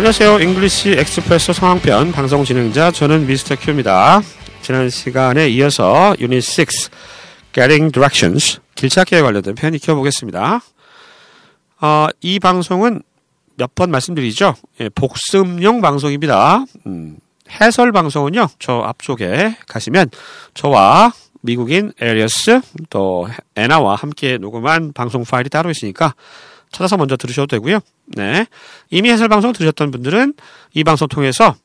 안녕하세요. English Expresso 상황편 방송 진행자 저는 Mr. Q입니다. 지난 시간에 이어서 유닛 6 Getting Directions 길찾기에 관련된 편 익혀 보겠습니다. 어, 이 방송은 몇 번 말씀드리죠. 예, 복습용 방송입니다. 음, 해설 방송은요. 저 앞쪽에 가시면 저와 미국인 에리어스 또 에나와 함께 녹음한 방송 파일이 따로 있으니까 찾아서 먼저 들으셔도 되고요. 네. 이미 해설 방송 들으셨던 분들은 이 방송 통해서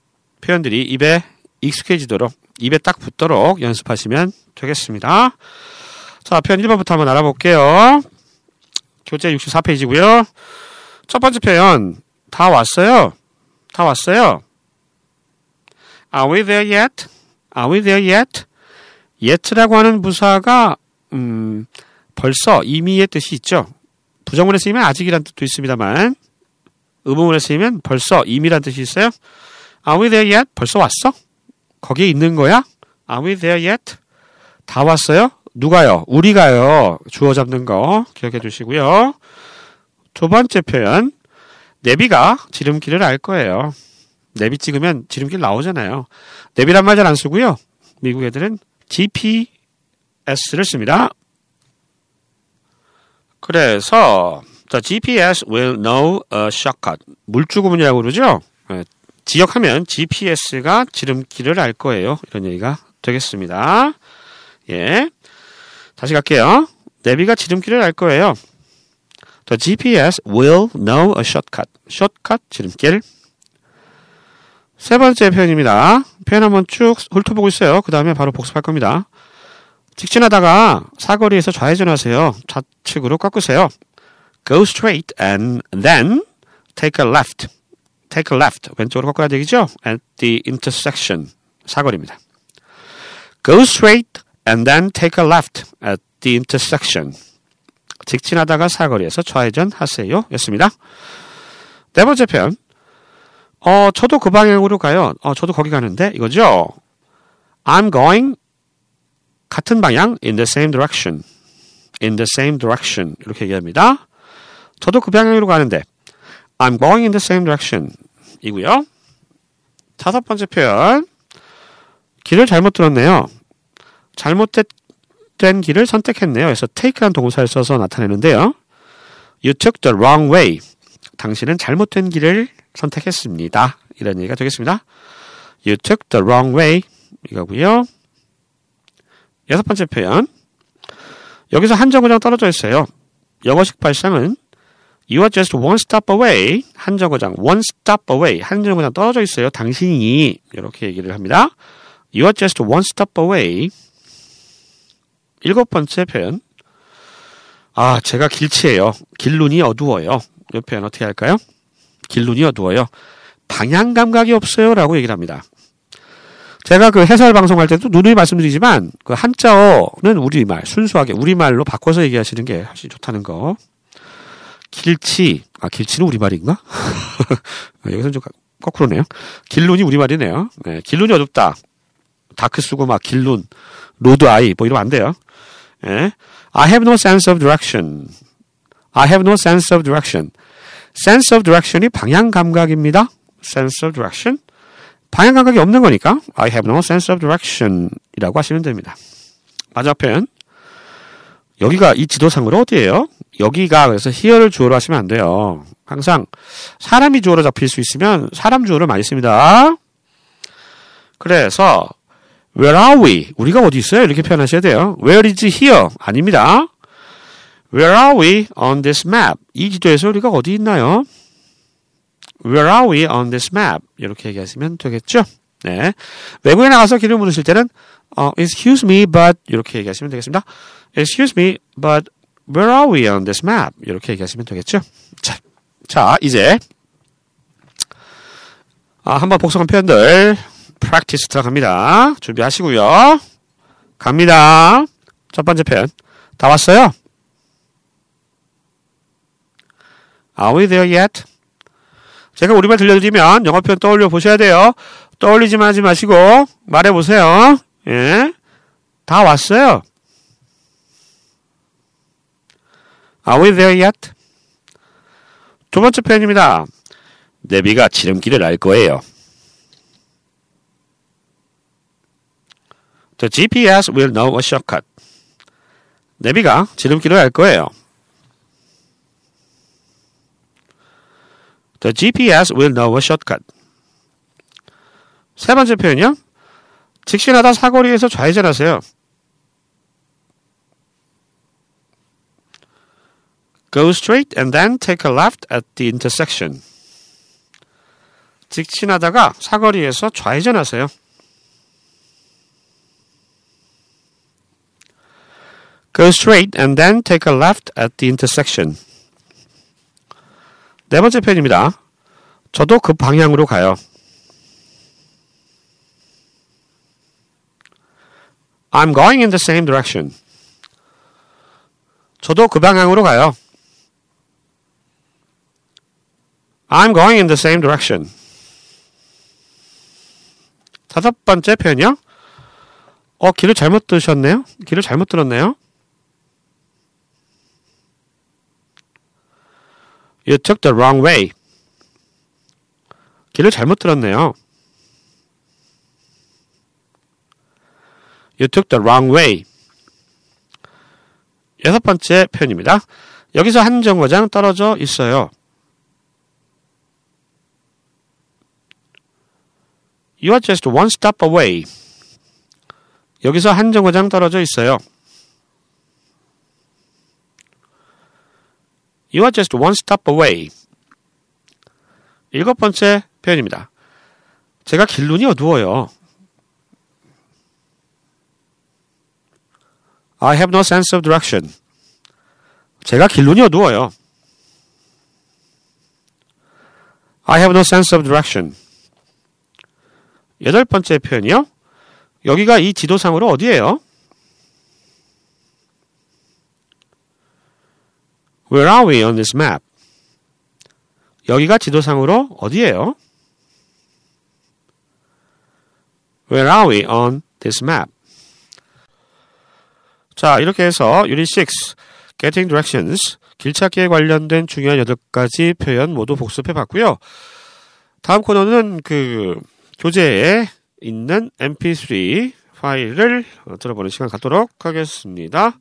표현들이 입에 익숙해지도록 입에 딱 붙도록 연습하시면 되겠습니다. 자, 표현 1번부터 한번 알아볼게요. 교재 64페이지고요. 첫 번째 표현 다 왔어요. 다 왔어요. Are we there yet? Are we there yet? yet라고 하는 부사가 음, 벌써 이미의 뜻이 있죠. 부정문에 쓰이면 아직이란 뜻도 있습니다만 의문문에 쓰이면 벌써 이미란 뜻이 있어요. Are we there yet? 벌써 왔어? 거기에 있는 거야? Are we there yet? 다 왔어요? 누가요? 우리가요. 주어 잡는 거 기억해 주시고요. 두 번째 표현. 내비가 지름길을 알 거예요. 내비 찍으면 지름길 나오잖아요. 내비란 말 잘 안 쓰고요. 미국 애들은 GPS를 씁니다. 그래서 the GPS will know a shortcut. 물주구문이라고 그러죠. 네, 지역하면 GPS가 지름길을 알 거예요. 이런 얘기가 되겠습니다. 예. 다시 갈게요. 내비가 지름길을 알 거예요. The GPS will know a shortcut. shortcut 지름길. 세 번째 표현입니다. 표현 한번 쭉 훑어보고 있어요. 그 다음에 바로 복습할 겁니다. 직진하다가 사거리에서 좌회전하세요. 좌측으로 꺾으세요. Go straight and then take a left. Take a left. 왼쪽으로 꺾어야 되겠죠? At the intersection. 사거리입니다. Go straight and then take a left at the intersection. 직진하다가 사거리에서 좌회전하세요. 였습니다. 네 번째 표현. 어, 저도 그 방향으로 가요. 어, 저도 거기 가는데 이거죠. I'm going 같은 방향 in the same direction. in the same direction. 이렇게 얘기합니다. 저도 그 방향으로 가는데 I'm going in the same direction. 이고요. 다섯 번째 표현. 길을 잘못 들었네요. 잘못된 길을 선택했네요. 그래서 take란 동사를 써서 나타내는데요. You took the wrong way. 당신은 잘못된 길을 선택했습니다. 이런 얘기가 되겠습니다. You took the wrong way. 이거고요. 여섯 번째 표현. 여기서 한 정거장 떨어져 있어요. 영어식 발상은 You are just one stop away. 한 정거장 one stop away. 한 정거장 떨어져 있어요. 당신이 이렇게 얘기를 합니다. You are just one stop away. 일곱 번째 표현. 아, 제가 길치예요. 길눈이 어두워요. 이 표현 어떻게 할까요? 길눈이 어두워요. 방향 감각이 없어요. 라고 얘기를 합니다. 제가 그 해설 방송할 때도 누누이 말씀드리지만 그 한자어는 우리말, 순수하게 우리말로 바꿔서 얘기하시는 게 훨씬 좋다는 거. 길치, 아, 길치는 우리말인가? 여기서는 좀 거꾸로네요. 길눈이 우리말이네요. 네, 길눈이 어둡다. dark 쓰고 막 길눈, road eye, 뭐 이러면 안 돼요. 네. I have no sense of direction. I have no sense of direction. sense of direction이 방향 감각입니다. sense of direction. 방향 감각이 없는 거니까 I have no sense of direction 이라고 하시면 됩니다. 마지막 표현. 여기가 이 지도상으로 어디예요? 여기가 그래서 here를 주어로 하시면 안 돼요. 항상 사람이 주어로 잡힐 수 있으면 사람 주어를 많이 씁니다. 그래서 where are we? 우리가 어디 있어요? 이렇게 표현하셔야 돼요. where is here? 아닙니다. where are we on this map? 이 지도에서 우리가 어디 있나요? Where are we on this map? 이렇게 얘기하시면 되겠죠? 네. 외국에 나가서 길을 물으실 때는 어, excuse me, but 이렇게 얘기하시면 되겠습니다. excuse me, but where are we on this map? 이렇게 얘기하시면 되겠죠? 자, 자 이제 아, 한번 복습한 표현들 practice 들어갑니다. 준비하시고요. 갑니다. 첫 번째 표현. 다 왔어요? Are we there yet? 제가 우리말 들려드리면 영어 표현 떠올려 보셔야 돼요. 떠올리지만 하지 마시고 말해 보세요. 예. 다 왔어요. Are we there yet? 두 번째 표현입니다. 내비가 지름길을 알 거예요. The GPS will know a shortcut. 내비가 지름길을 알 거예요. The GPS will know a shortcut. 세 번째 표현이요. 직진하다 사거리에서 좌회전하세요. Go straight and then take a left at the intersection. 직진하다가 사거리에서 좌회전하세요. Go straight and then take a left at the intersection. 네 번째 표현입니다. 저도 그 방향으로 가요. I'm going in the same direction. 저도 그 방향으로 가요. I'm going in the same direction. 다섯 번째 표현이요. 어, 길을 잘못 들으셨네요? 길을 잘못 들었네요? You took the wrong way. 길을 잘못 들었네요. You took the wrong way. 여섯 번째 표현입니다. 여기서 한 정거장 떨어져 있어요. You are just one stop away. 여기서 한 정거장 떨어져 있어요. You are just one stop away. 일곱 번째 표현입니다. 제가 길눈이 어두워요. I have no sense of direction. 제가 길눈이 어두워요. I have no sense of direction. 여덟 번째 표현이요. 여기가 이 지도상으로 어디예요? Where are we on this map? 여기가 지도상으로 어디예요? Where are we on this map? 자, 이렇게 해서 유닛 6 Getting Directions 길 찾기에 관련된 중요한 8가지 표현 모두 복습해 봤고요. 다음 코너는 그 교재에 있는 mp3 파일을 들어보는 시간 갖도록 하겠습니다.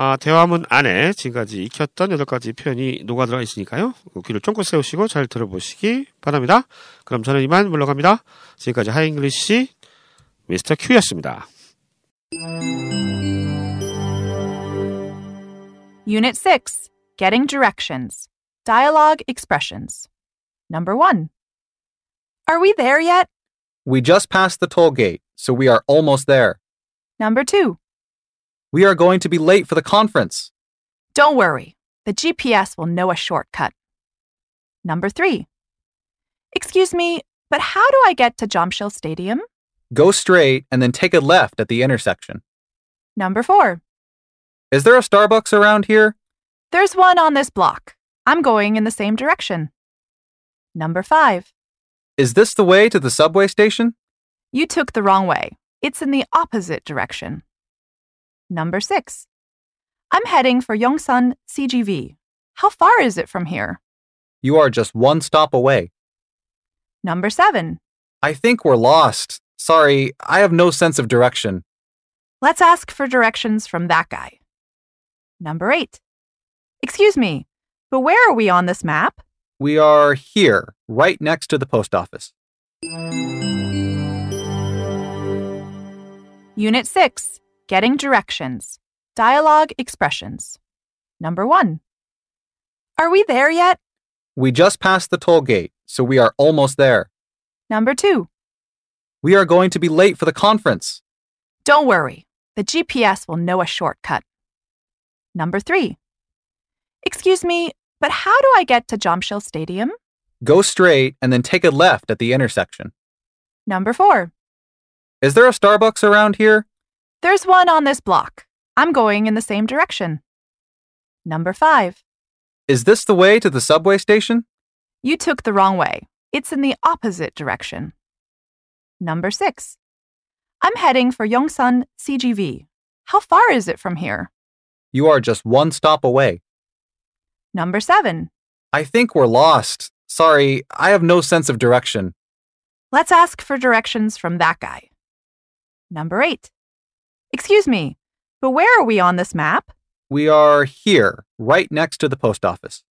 아, 대화문 안에 지금까지 익혔던 8가지 표현이 녹아들어 있으니까요. 귀를 쫑긋 세우시고 잘 들어보시기 바랍니다. 그럼 저는 이만 물러갑니다. 지금까지 하잉글리시 미스터 큐였습니다. Unit 6 Getting Directions. Dialogue Expressions. Number 1. Are we there yet? We just passed the toll gate, so we are almost there. Number 2. We are going to be late for the conference. Don't worry, the GPS will know a shortcut. Number 3. Excuse me, but how do I get to Jomshil Stadium? Go straight and then take a left at the intersection. Number 4. Is there a Starbucks around here? There's one on this block. I'm going in the same direction. Number 5. Is this the way to the subway station? You took the wrong way. It's in the opposite direction. Number 6. I'm heading for Yongsan CGV. How far is it from here? You are just one stop away. Number 7. I think we're lost. Sorry, I have no sense of direction. Let's ask for directions from that guy. Number 8. Excuse me, but where are we on this map? We are here, right next to the post office. Unit 6 Getting Directions. Dialogue Expressions. Number 1. Are we there yet? We just passed the toll gate, so we are almost there. Number 2. We are going to be late for the conference. Don't worry, the GPS will know a shortcut. Number 3. Excuse me, but how do I get to Jomshil Stadium? Go straight and then take a left at the intersection. Number 4. Is there a Starbucks around here? There's one on this block. I'm going in the same direction. Number 5. Is this the way to the subway station? You took the wrong way. It's in the opposite direction. Number 6. I'm heading for Yongsan CGV. How far is it from here? You are just one stop away. Number 7. I think we're lost. Sorry, I have no sense of direction. Let's ask for directions from that guy. Number eight. Excuse me, but where are we on this map? We are here, right next to the post office.